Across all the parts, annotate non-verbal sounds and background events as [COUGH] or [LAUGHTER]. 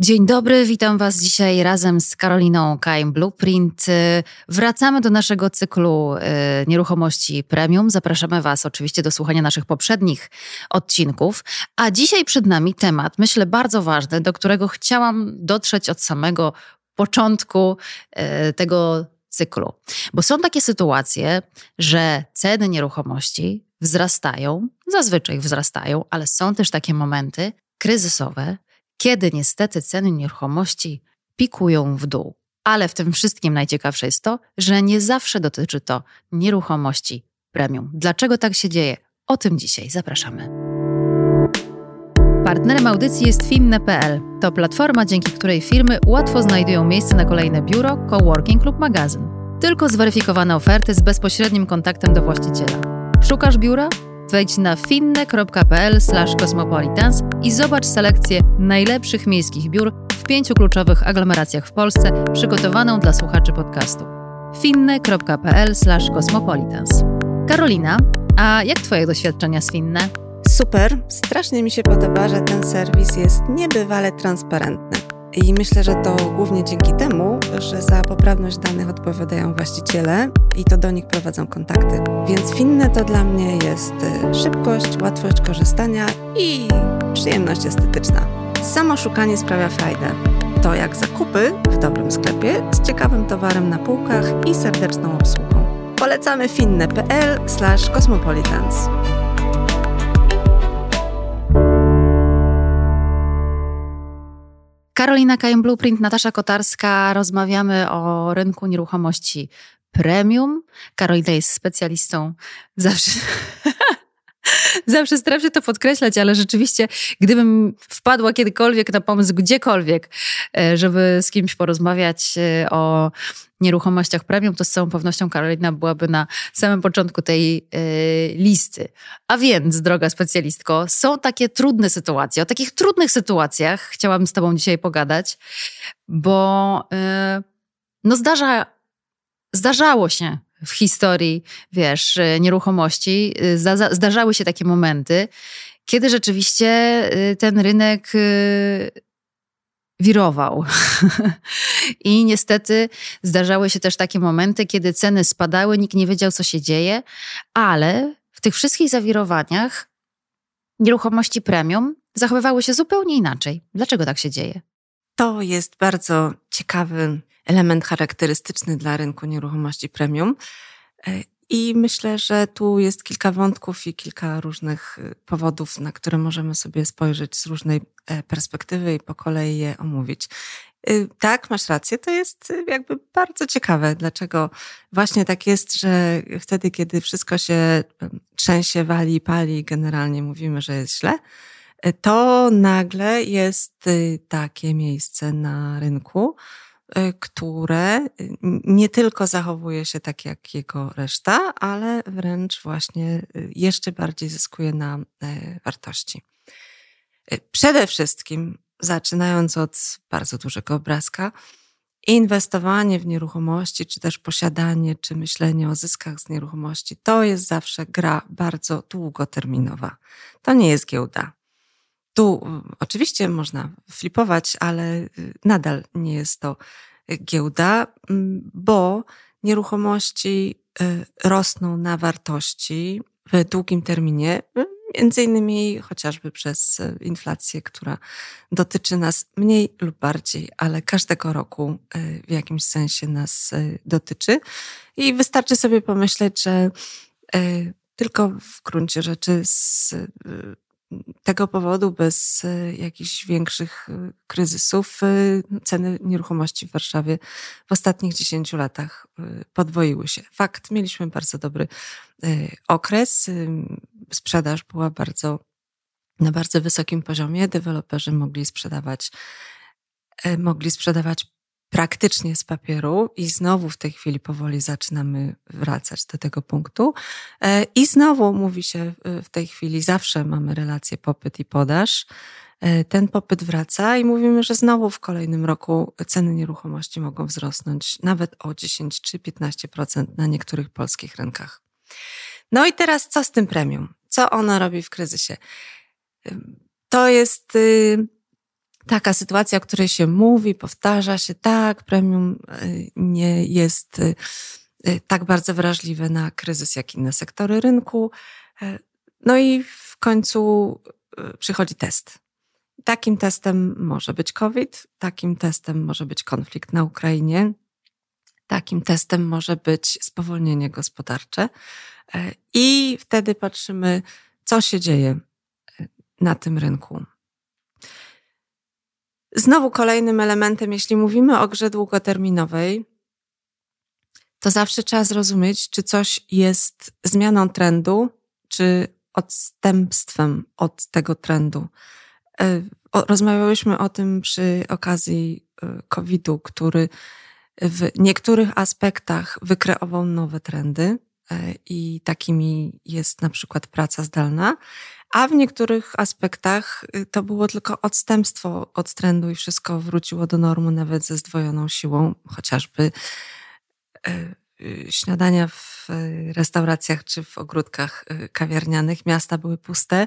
Dzień dobry, witam Was dzisiaj razem z Karoliną Kaim Blueprint. Wracamy do naszego cyklu y, nieruchomości premium. Zapraszamy Was oczywiście do słuchania naszych poprzednich odcinków. A dzisiaj przed nami temat, myślę, bardzo ważny, do którego chciałam dotrzeć od samego początku y, tego cyklu. Bo są takie sytuacje, że ceny nieruchomości wzrastają, zazwyczaj wzrastają, ale są też takie momenty kryzysowe, kiedy niestety ceny nieruchomości pikują w dół. Ale w tym wszystkim najciekawsze jest to, że nie zawsze dotyczy to nieruchomości premium. Dlaczego tak się dzieje? O tym dzisiaj zapraszamy. Partnerem audycji jest Finne.pl. To platforma, dzięki której firmy łatwo znajdują miejsce na kolejne biuro, coworking lub magazyn. Tylko zweryfikowane oferty z bezpośrednim kontaktem do właściciela. Szukasz biura? Wejdź na finne.pl cosmopolitans i zobacz selekcję najlepszych miejskich biur w pięciu kluczowych aglomeracjach w Polsce przygotowaną dla słuchaczy podcastu. finne.pl cosmopolitans. Karolina, a jak Twoje doświadczenia z Finne? Super, strasznie mi się podoba, że ten serwis jest niebywale transparentny. I myślę, że to głównie dzięki temu, że za poprawność danych odpowiadają właściciele i to do nich prowadzą kontakty. Więc finne to dla mnie jest y, szybkość, łatwość korzystania i przyjemność estetyczna. Samo szukanie sprawia frajdę. To jak zakupy w dobrym sklepie z ciekawym towarem na półkach i serdeczną obsługą. Polecamy finne.pl/cosmopolitans. Karolina Kajem Blueprint, Natasza Kotarska. Rozmawiamy o rynku nieruchomości premium. Karolina jest specjalistą zawsze. [LAUGHS] Zawsze się to podkreślać, ale rzeczywiście, gdybym wpadła kiedykolwiek na pomysł, gdziekolwiek, e, żeby z kimś porozmawiać e, o nieruchomościach premium, to z całą pewnością Karolina byłaby na samym początku tej y, listy. A więc, droga specjalistko, są takie trudne sytuacje. O takich trudnych sytuacjach chciałabym z Tobą dzisiaj pogadać, bo y, no zdarza, zdarzało się w historii, wiesz, nieruchomości, zda, zdarzały się takie momenty, kiedy rzeczywiście ten rynek wirował. [LAUGHS] I niestety zdarzały się też takie momenty, kiedy ceny spadały, nikt nie wiedział, co się dzieje, ale w tych wszystkich zawirowaniach nieruchomości premium zachowywały się zupełnie inaczej. Dlaczego tak się dzieje? To jest bardzo ciekawy element charakterystyczny dla rynku nieruchomości premium. I myślę, że tu jest kilka wątków i kilka różnych y, powodów, na które możemy sobie spojrzeć z różnej e, perspektywy i po kolei je omówić. Y, tak, masz rację, to jest y, jakby bardzo ciekawe, dlaczego właśnie tak jest, że wtedy, kiedy wszystko się trzęsie, wali, pali, generalnie mówimy, że jest źle, to nagle jest takie miejsce na rynku, które y, nie tylko zachowuje się tak jak jego reszta, ale wręcz właśnie y, jeszcze bardziej zyskuje na wartości. Przede wszystkim, zaczynając od bardzo dużego obrazka, inwestowanie w nieruchomości, czy też posiadanie, czy myślenie o zyskach z nieruchomości, to jest zawsze gra bardzo długoterminowa. To nie jest giełda. Tu mm, oczywiście można flipować, ale y, nadal nie jest to giełda, mm, bo nieruchomości y, rosną na wartości w długim terminie, y, między innymi chociażby przez inflację, która dotyczy nas mniej lub bardziej, ale każdego roku w jakimś sensie nas dotyczy. I wystarczy sobie pomyśleć, że tylko w gruncie rzeczy z tego powodu, bez e, jakichś większych e, kryzysów, e, ceny nieruchomości w Warszawie w ostatnich 10 latach podwoiły się. Fakt, mieliśmy bardzo dobry okres. Sprzedaż była bardzo, na bardzo wysokim poziomie. Deweloperzy mogli sprzedawać, mogli sprzedawać praktycznie z papieru i znowu w tej chwili powoli zaczynamy wracać do tego punktu. E, I znowu mówi się w tej chwili, zawsze mamy relację popyt i podaż. E, ten popyt wraca i mówimy, że znowu w kolejnym roku ceny nieruchomości mogą wzrosnąć nawet o 10 czy 15% na niektórych polskich rynkach. No i teraz co z tym premium? Co ona robi w kryzysie? To jest y, taka sytuacja, o której się mówi, powtarza się, tak, premium nie jest tak bardzo wrażliwe na kryzys, jak inne sektory rynku. No i w końcu przychodzi test. Takim testem może być COVID, takim testem może być konflikt na Ukrainie, takim testem może być spowolnienie gospodarcze. E, I wtedy patrzymy, co się dzieje e, na tym rynku. Znowu kolejnym elementem, jeśli mówimy o grze długoterminowej, to zawsze trzeba zrozumieć, czy coś jest zmianą trendu, czy odstępstwem od tego trendu. E, rozmawiałyśmy o tym przy okazji COVID-u, który w niektórych aspektach wykreował nowe trendy e, i takimi jest na przykład praca zdalna, a w niektórych aspektach y, to było tylko odstępstwo od trendu i wszystko wróciło do normy nawet ze zdwojoną siłą, chociażby e, y, śniadania w e, restauracjach czy w ogródkach kawiarnianych. Miasta były puste,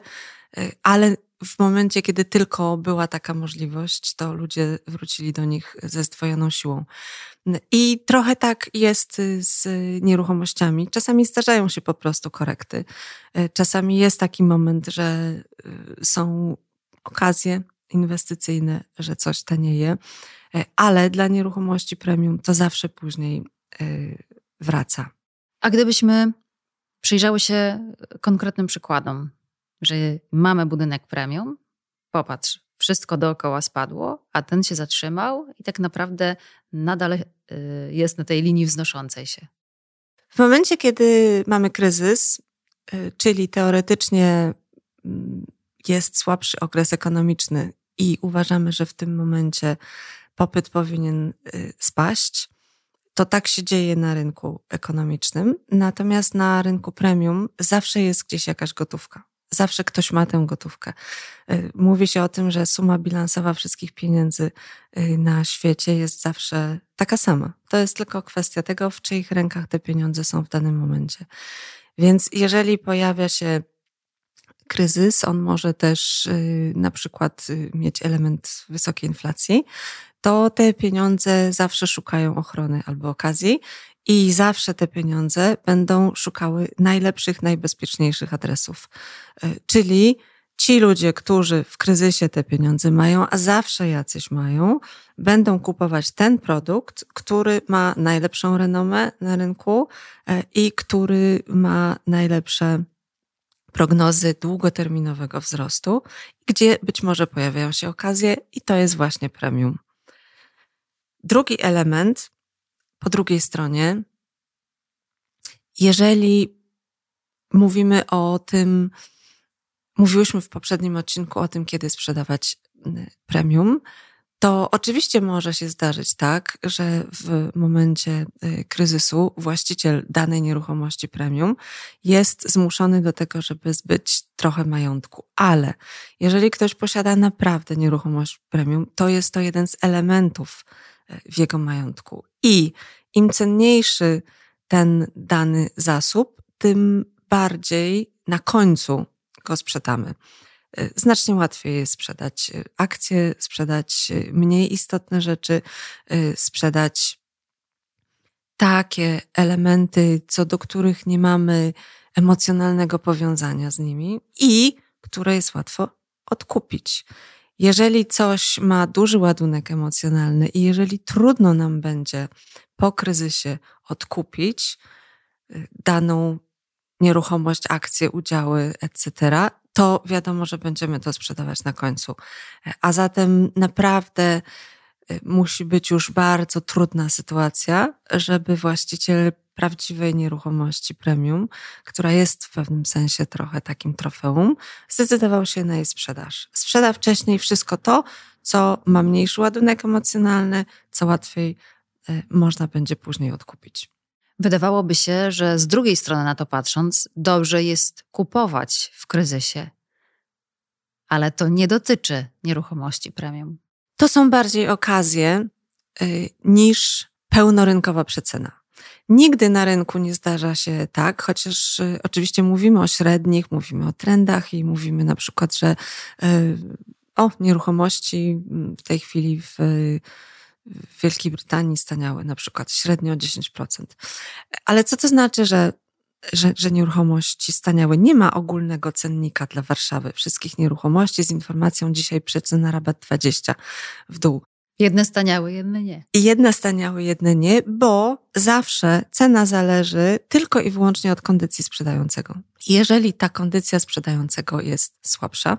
ale w momencie, kiedy tylko była taka możliwość, to ludzie wrócili do nich ze zdwojoną siłą. I trochę tak jest z nieruchomościami. Czasami zdarzają się po prostu korekty. Czasami jest taki moment, że y, są okazje inwestycyjne, że coś tanieje, ale dla nieruchomości premium to zawsze później wraca. A gdybyśmy przyjrzały się konkretnym przykładom, że mamy budynek premium, popatrz, wszystko dookoła spadło, a ten się zatrzymał i tak naprawdę nadal y, jest na tej linii wznoszącej się. W momencie, kiedy mamy kryzys, y, czyli teoretycznie mm, jest słabszy okres ekonomiczny i uważamy, że w tym momencie popyt powinien y, spaść, to tak się dzieje na rynku ekonomicznym. Natomiast na rynku premium zawsze jest gdzieś jakaś gotówka zawsze ktoś ma tę gotówkę. Y, mówi się o tym, że suma bilansowa wszystkich pieniędzy y, na świecie jest zawsze taka sama. To jest tylko kwestia tego, w czyich rękach te pieniądze są w danym momencie. Więc jeżeli pojawia się kryzys, on może też y, na przykład mieć element wysokiej inflacji, to te pieniądze zawsze szukają ochrony albo okazji i zawsze te pieniądze będą szukały najlepszych, najbezpieczniejszych adresów. E, czyli ci ludzie, którzy w kryzysie te pieniądze mają, a zawsze jacyś mają, będą kupować ten produkt, który ma najlepszą renomę na rynku e, i który ma najlepsze prognozy długoterminowego wzrostu, gdzie być może pojawiają się okazje, i to jest właśnie premium. Drugi element po drugiej stronie, jeżeli mówimy o tym, mówiłyśmy w poprzednim odcinku o tym, kiedy sprzedawać y, premium, to oczywiście może się zdarzyć tak, że w momencie y, kryzysu właściciel danej nieruchomości premium jest zmuszony do tego, żeby zbyć trochę majątku. Ale jeżeli ktoś posiada naprawdę nieruchomość premium, to jest to jeden z elementów w jego majątku. I im cenniejszy ten dany zasób, tym bardziej na końcu go sprzedamy. Y, znacznie łatwiej jest sprzedać y, akcje, sprzedać y, mniej istotne rzeczy, sprzedać takie elementy, co do których nie mamy emocjonalnego powiązania z nimi i które jest łatwo odkupić. Jeżeli coś ma duży ładunek emocjonalny i jeżeli trudno nam będzie po kryzysie odkupić y, daną nieruchomość, akcje, udziały, etc., to wiadomo, że będziemy to sprzedawać na końcu. A zatem naprawdę y, musi być już bardzo trudna sytuacja, żeby właściciel prawdziwej nieruchomości premium, która jest w pewnym sensie trochę takim trofeum, zdecydował się na jej sprzedaż. Sprzeda wcześniej wszystko to, co ma mniejszy ładunek emocjonalny, co łatwiej y, można będzie później odkupić. Wydawałoby się, że z drugiej strony na to patrząc, dobrze jest kupować w kryzysie. Ale to nie dotyczy nieruchomości premium. To są bardziej okazje y, niż pełnorynkowa przecena. Nigdy na rynku nie zdarza się tak, chociaż y, oczywiście mówimy o średnich, mówimy o trendach i mówimy na przykład, że y, o, nieruchomości w tej chwili w, w Wielkiej Brytanii staniały na przykład średnio 10%. Ale co to znaczy, że że, że nieruchomości staniały. Nie ma ogólnego cennika dla Warszawy wszystkich nieruchomości z informacją dzisiaj przecena rabat 20 w dół. Jedne staniały, jedne nie. Jedne staniały, jedne nie, bo zawsze cena zależy tylko i wyłącznie od kondycji sprzedającego. Jeżeli ta kondycja sprzedającego jest słabsza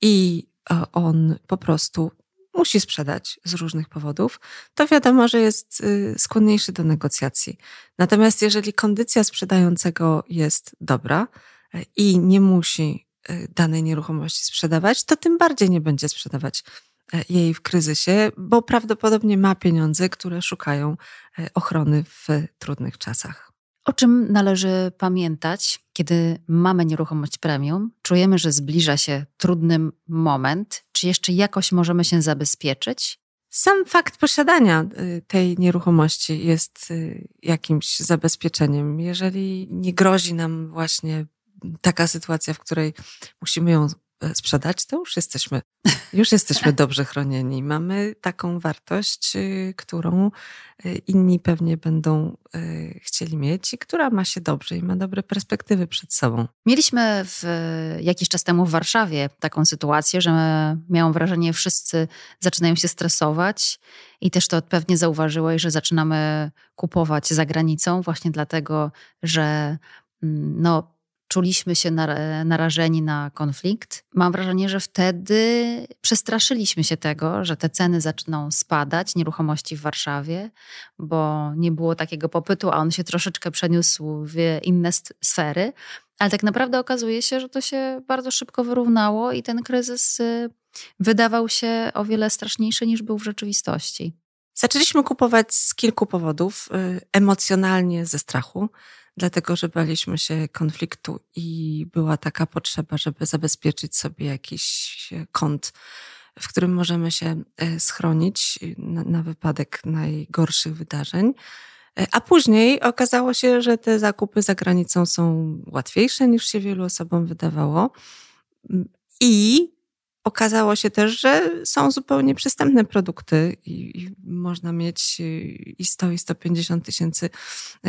i e, on po prostu musi sprzedać z różnych powodów, to wiadomo, że jest y, skłonniejszy do negocjacji. Natomiast jeżeli kondycja sprzedającego jest dobra e, i nie musi e, danej nieruchomości sprzedawać, to tym bardziej nie będzie sprzedawać jej w kryzysie, bo prawdopodobnie ma pieniądze, które szukają ochrony w trudnych czasach. O czym należy pamiętać, kiedy mamy nieruchomość premium? Czujemy, że zbliża się trudny moment. Czy jeszcze jakoś możemy się zabezpieczyć? Sam fakt posiadania y, tej nieruchomości jest y, jakimś zabezpieczeniem. Jeżeli nie grozi nam właśnie taka sytuacja, w której musimy ją e, sprzedać, to już jesteśmy, już jesteśmy [LAUGHS] dobrze chronieni. Mamy taką wartość, y, którą y, inni pewnie będą y, chcieli mieć i która ma się dobrze i ma dobre perspektywy przed sobą. Mieliśmy w, jakiś czas temu w Warszawie taką sytuację, że miałam wrażenie, wszyscy zaczynają się stresować i też to pewnie zauważyłeś, że zaczynamy kupować za granicą właśnie dlatego, że mm, no, czuliśmy się narażeni na konflikt. Mam wrażenie, że wtedy przestraszyliśmy się tego, że te ceny zaczną spadać, nieruchomości w Warszawie, bo nie było takiego popytu, a on się troszeczkę przeniósł w inne sfery. Ale tak naprawdę okazuje się, że to się bardzo szybko wyrównało i ten kryzys y, wydawał się o wiele straszniejszy niż był w rzeczywistości. Zaczęliśmy kupować z kilku powodów. Y, emocjonalnie ze strachu dlatego że baliśmy się konfliktu i była taka potrzeba, żeby zabezpieczyć sobie jakiś kąt, w którym możemy się e, schronić na, na wypadek najgorszych wydarzeń. E, a później okazało się, że te zakupy za granicą są łatwiejsze niż się wielu osobom wydawało. I Okazało się też, że są zupełnie przystępne produkty i, i, można mieć y, i 100 i 150 tysięcy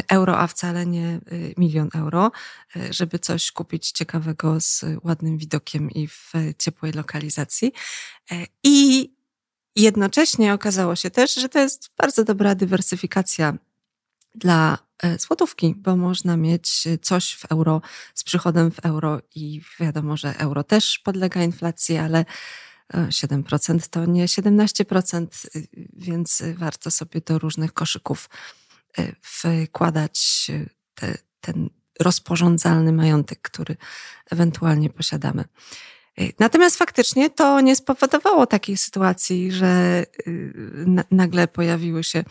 euro, a wcale nie y, milion euro, y, żeby coś kupić ciekawego z ładnym widokiem i w ciepłej lokalizacji. E, I jednocześnie okazało się też, że to jest bardzo dobra dywersyfikacja dla złotówki, bo można mieć coś w euro z przychodem w euro i wiadomo, że euro też podlega inflacji, ale 7% e, to nie 17%, y, więc warto sobie do różnych koszyków e, wkładać te, ten rozporządzalny majątek, który ewentualnie posiadamy. Natomiast faktycznie to nie spowodowało takiej sytuacji, że y, nagle pojawiły się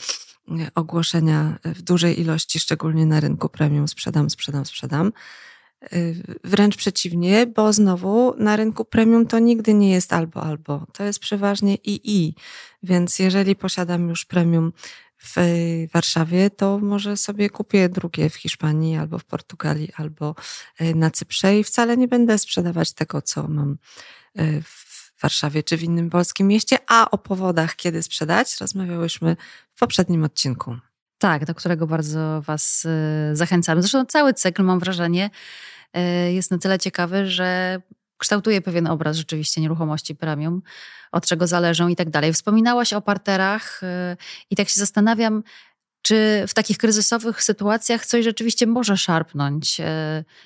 ogłoszenia w dużej ilości, szczególnie na rynku premium, sprzedam, sprzedam, sprzedam. Y, wręcz przeciwnie, bo znowu na rynku premium to nigdy nie jest albo, albo. To jest przeważnie i, i. Więc jeżeli posiadam już premium w Warszawie, to może sobie kupię drugie w Hiszpanii albo w Portugalii albo y, na Cyprze i wcale nie będę sprzedawać tego, co mam y, w Warszawie czy w innym polskim mieście, a o powodach, kiedy sprzedać, rozmawiałyśmy w poprzednim odcinku. Tak, do którego bardzo Was y, zachęcamy. Zresztą cały cykl, mam wrażenie, y, jest na tyle ciekawy, że kształtuje pewien obraz rzeczywiście nieruchomości premium, od czego zależą i tak dalej. Wspominałaś o parterach y, i tak się zastanawiam, czy w takich kryzysowych sytuacjach coś rzeczywiście może szarpnąć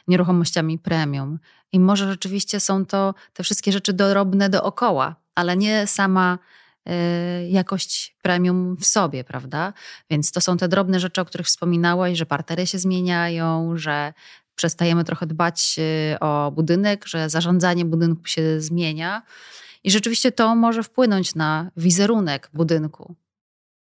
nieruchomościami premium? I może rzeczywiście są to te wszystkie rzeczy drobne dookoła, ale nie sama y, jakość premium w sobie, prawda? Więc to są te drobne rzeczy, o których wspominałaś, że partery się zmieniają, że przestajemy trochę dbać y, o budynek, że zarządzanie budynku się zmienia. I rzeczywiście to może wpłynąć na wizerunek budynku.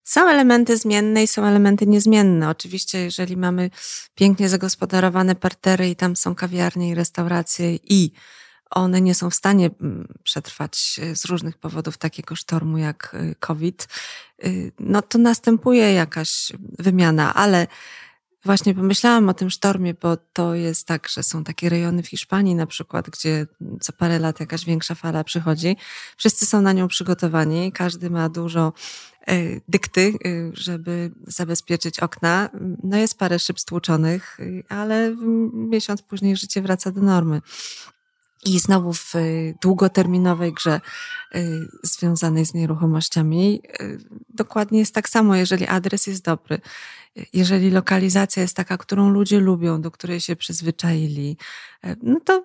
Są elementy zmienne i są elementy niezmienne. Oczywiście, jeżeli mamy pięknie zagospodarowane partery i tam są kawiarnie i restauracje i one nie są w stanie mm, przetrwać e, z różnych powodów takiego sztormu jak e, COVID, y, no to następuje jakaś wymiana, ale właśnie pomyślałam o tym sztormie, bo to jest tak, że są takie rejony w Hiszpanii na przykład, gdzie co parę lat jakaś większa fala przychodzi. Wszyscy są na nią przygotowani, każdy ma dużo e, dykty, e, żeby zabezpieczyć okna. No jest parę szyb stłuczonych, e, ale miesiąc później życie wraca do normy. I znowu w długoterminowej grze związanej z nieruchomościami. Dokładnie jest tak samo, jeżeli adres jest dobry, jeżeli lokalizacja jest taka, którą ludzie lubią, do której się przyzwyczaili, no to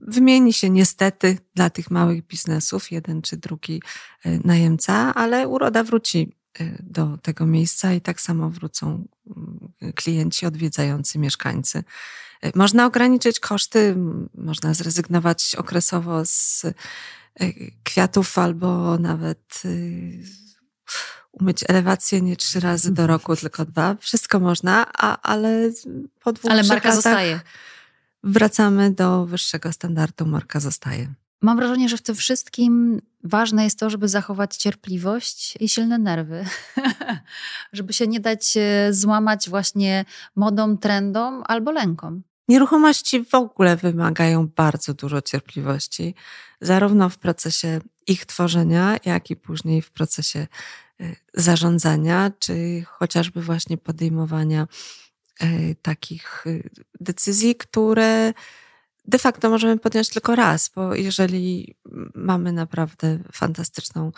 wymieni się niestety dla tych małych biznesów jeden czy drugi najemca, ale uroda wróci do tego miejsca i tak samo wrócą mm, klienci odwiedzający mieszkańcy. Można ograniczyć koszty, można zrezygnować okresowo z kwiatów albo nawet umyć elewację nie trzy razy do roku, tylko dwa. Wszystko można, a, ale po dwóch Ale marka zostaje. Wracamy do wyższego standardu, marka zostaje. Mam wrażenie, że w tym wszystkim ważne jest to, żeby zachować cierpliwość i silne nerwy, [LAUGHS] żeby się nie dać e, złamać właśnie modą, trendom albo lękom. Nieruchomości w ogóle wymagają bardzo dużo cierpliwości, zarówno w procesie ich tworzenia, jak i później w procesie Y, zarządzania, czy chociażby właśnie podejmowania y, takich decyzji, które de facto możemy podjąć tylko raz, bo jeżeli mamy naprawdę fantastyczną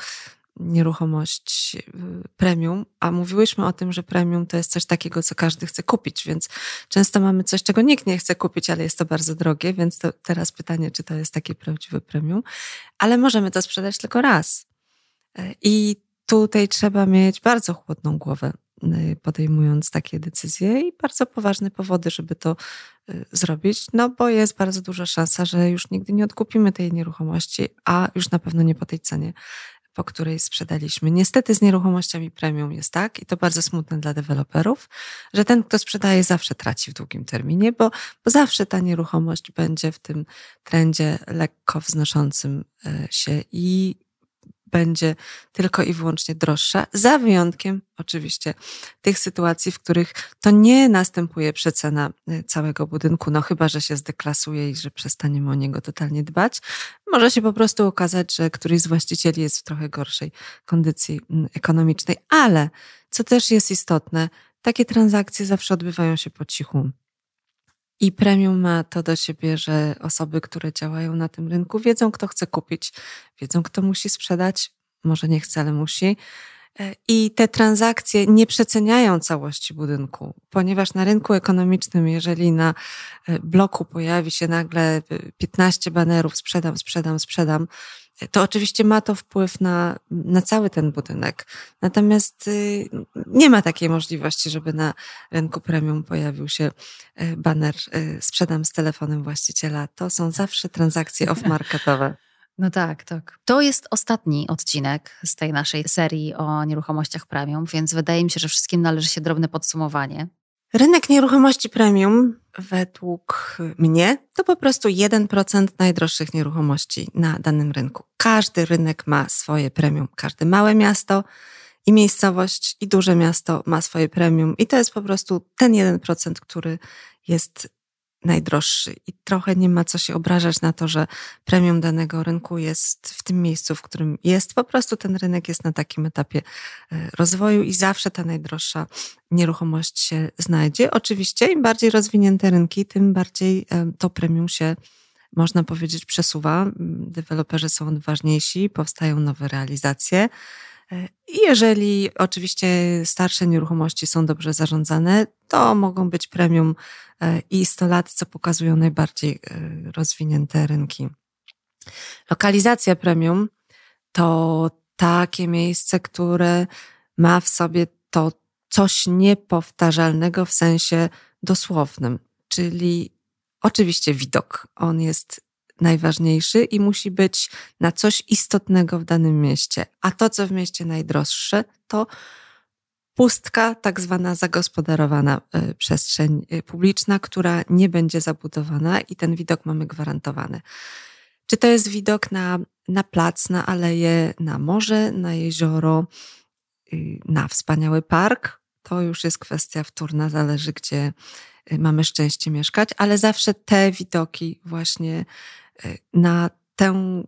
nieruchomość premium, a mówiłyśmy o tym, że premium to jest coś takiego, co każdy chce kupić, więc często mamy coś, czego nikt nie chce kupić, ale jest to bardzo drogie, więc teraz pytanie, czy to jest takie prawdziwe premium, ale możemy to sprzedać tylko raz. I tutaj trzeba mieć bardzo chłodną głowę, y, podejmując takie decyzje i bardzo poważne powody, żeby to y, zrobić, no bo jest bardzo duża szansa, że już nigdy nie odkupimy tej nieruchomości, a już na pewno nie po tej cenie, po której sprzedaliśmy. Niestety z nieruchomościami premium jest tak, i to bardzo smutne dla deweloperów, że ten, kto sprzedaje, zawsze traci w długim terminie, bo, bo zawsze ta nieruchomość będzie w tym trendzie lekko wznoszącym y, się i będzie tylko i wyłącznie droższa, za wyjątkiem oczywiście tych sytuacji, w których to nie następuje przecena y, całego budynku, no chyba, że się zdeklasuje i że przestaniemy o niego totalnie dbać. Może się po prostu okazać, że któryś z właścicieli jest w trochę gorszej kondycji mm, ekonomicznej, ale co też jest istotne, takie transakcje zawsze odbywają się po cichu. I premium ma to do siebie, że osoby, które działają na tym rynku, wiedzą, kto chce kupić, wiedzą, kto musi sprzedać, może nie chce, ale musi. E, I te transakcje nie przeceniają całości budynku, ponieważ na rynku ekonomicznym, jeżeli na e, bloku pojawi się nagle 15 e, banerów, sprzedam, sprzedam, sprzedam, to oczywiście ma to wpływ na, na cały ten budynek. Natomiast y, nie ma takiej możliwości, żeby na rynku premium pojawił się y, baner y, sprzedam z telefonem właściciela. To są zawsze transakcje off-marketowe. [LAUGHS] No tak, tak. To jest ostatni odcinek z tej naszej serii o nieruchomościach premium, więc wydaje mi się, że wszystkim należy się drobne podsumowanie. Rynek nieruchomości premium, według mnie, to po prostu 1% najdroższych nieruchomości na danym rynku. Każdy rynek ma swoje premium. Każde małe miasto i miejscowość i duże miasto ma swoje premium. I to jest po prostu ten 1%, który jest najdroższy i trochę nie ma co się obrażać na to, że premium danego rynku jest w tym miejscu, w którym jest. Po prostu ten rynek jest na takim etapie e, rozwoju i zawsze ta najdroższa nieruchomość się znajdzie. Oczywiście im bardziej rozwinięte rynki, tym bardziej e, to premium się można powiedzieć przesuwa. Deweloperzy są odważniejsi, powstają nowe realizacje. I jeżeli oczywiście starsze nieruchomości są dobrze zarządzane, to mogą być premium e, i 100 lat, co pokazują najbardziej e, rozwinięte rynki. Lokalizacja premium to takie miejsce, które ma w sobie to coś niepowtarzalnego w sensie dosłownym, czyli oczywiście widok. On jest najważniejszy i musi być na coś istotnego w danym mieście. A to, co w mieście najdroższe, to pustka, tak zwana zagospodarowana e, przestrzeń e, publiczna, która nie będzie zabudowana i ten widok mamy gwarantowany. Czy to jest widok na, na plac, na aleję, na morze, na jezioro, y, na wspaniały park? to już jest kwestia wtórna, zależy gdzie y, mamy szczęście mieszkać, ale zawsze te widoki właśnie na tę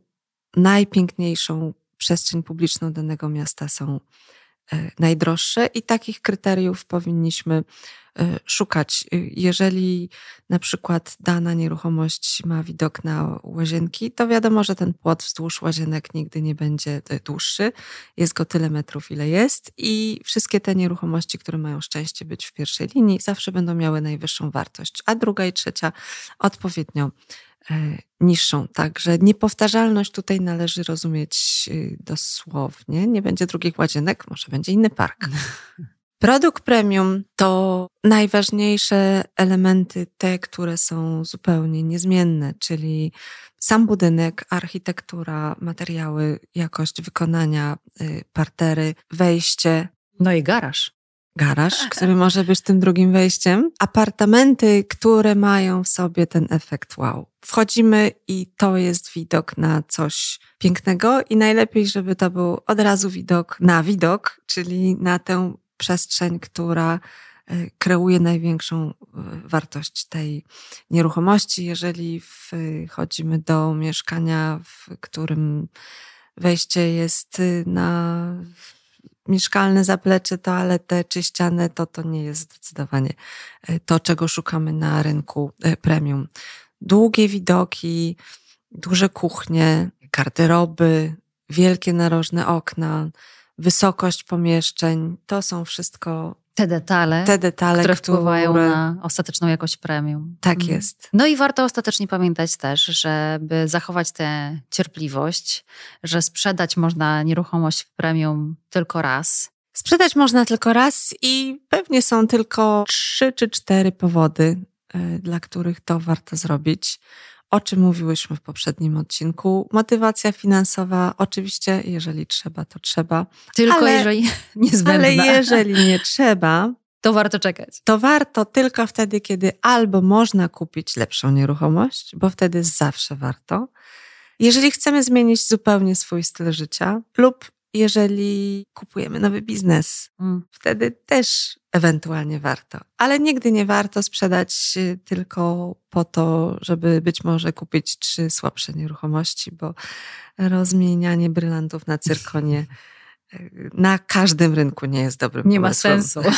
najpiękniejszą przestrzeń publiczną danego miasta są y, najdroższe i takich kryteriów powinniśmy Y, szukać. Y, jeżeli na przykład dana nieruchomość ma widok na łazienki, to wiadomo, że ten płot wzdłuż łazienek nigdy nie będzie y, dłuższy. Jest go tyle metrów, ile jest i wszystkie te nieruchomości, które mają szczęście być w pierwszej linii, zawsze będą miały najwyższą wartość, a druga i trzecia odpowiednio niższą. Także niepowtarzalność tutaj należy rozumieć dosłownie. Nie będzie drugich łazienek, może będzie inny park. [LAUGHS] Produkt premium to najważniejsze elementy, te, które są zupełnie niezmienne, czyli sam budynek, architektura, materiały, jakość wykonania, y, partery, wejście. No i garaż. Garaż, który może być tym drugim wejściem. Apartamenty, które mają w sobie ten efekt wow. Wchodzimy i to jest widok na coś pięknego i najlepiej, żeby to był od razu widok na widok, czyli na tę przestrzeń, która e, kreuje największą e, wartość tej nieruchomości. Jeżeli wchodzimy do mieszkania, w którym wejście jest y, na mieszkalne zaplecze, toaletę czy ścianę, to to nie jest zdecydowanie e, to, czego szukamy na rynku premium. Długie widoki, duże kuchnie, garderoby, wielkie narożne okna, wysokość pomieszczeń, to są wszystko te detale, te detale które, które wpływają na ostateczną jakość premium. Tak mhm. jest. No i warto ostatecznie pamiętać też, żeby zachować tę cierpliwość, że sprzedać można nieruchomość w premium tylko raz. Sprzedać można tylko raz i pewnie są tylko trzy czy cztery powody, e, dla których to warto zrobić o czym mówiłyśmy w poprzednim odcinku. Motywacja finansowa, oczywiście, jeżeli trzeba, to trzeba. Tylko ale, jeżeli [LAUGHS] niezbędna. Ale jeżeli nie trzeba, to warto czekać. To warto tylko wtedy, kiedy albo można kupić lepszą nieruchomość, bo wtedy zawsze warto. Jeżeli chcemy zmienić zupełnie swój styl życia, lub jeżeli kupujemy nowy biznes, mm. wtedy też ewentualnie warto. Ale nigdy nie warto sprzedać tylko po to, żeby być może kupić trzy słabsze nieruchomości, bo rozmienianie brylantów na cyrkonie e, na każdym rynku nie jest dobrym Nie pomysłem. ma sensu. [LAUGHS]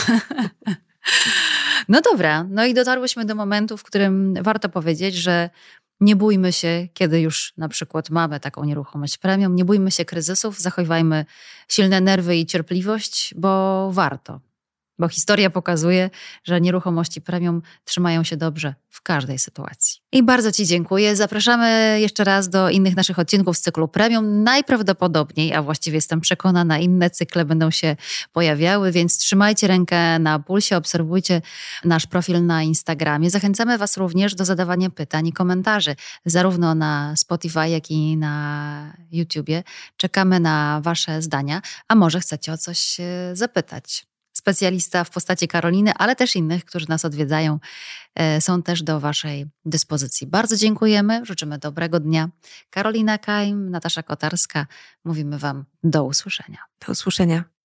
No dobra, no i dotarłyśmy do momentu, w którym warto powiedzieć, że nie bójmy się, kiedy już na przykład mamy taką nieruchomość premium, nie bójmy się kryzysów, zachowajmy silne nerwy i cierpliwość, bo warto bo historia pokazuje, że nieruchomości premium trzymają się dobrze w każdej sytuacji. I bardzo Ci dziękuję. Zapraszamy jeszcze raz do innych naszych odcinków z cyklu premium. Najprawdopodobniej, a właściwie jestem przekonana, inne cykle będą się pojawiały, więc trzymajcie rękę na pulsie, obserwujcie nasz profil na Instagramie. Zachęcamy Was również do zadawania pytań i komentarzy, zarówno na Spotify, jak i na YouTubie. Czekamy na Wasze zdania, a może chcecie o coś zapytać specjalista w postaci Karoliny, ale też innych, którzy nas odwiedzają, e, są też do Waszej dyspozycji. Bardzo dziękujemy, życzymy dobrego dnia. Karolina Kajm, Natasza Kotarska, mówimy Wam do usłyszenia. Do usłyszenia.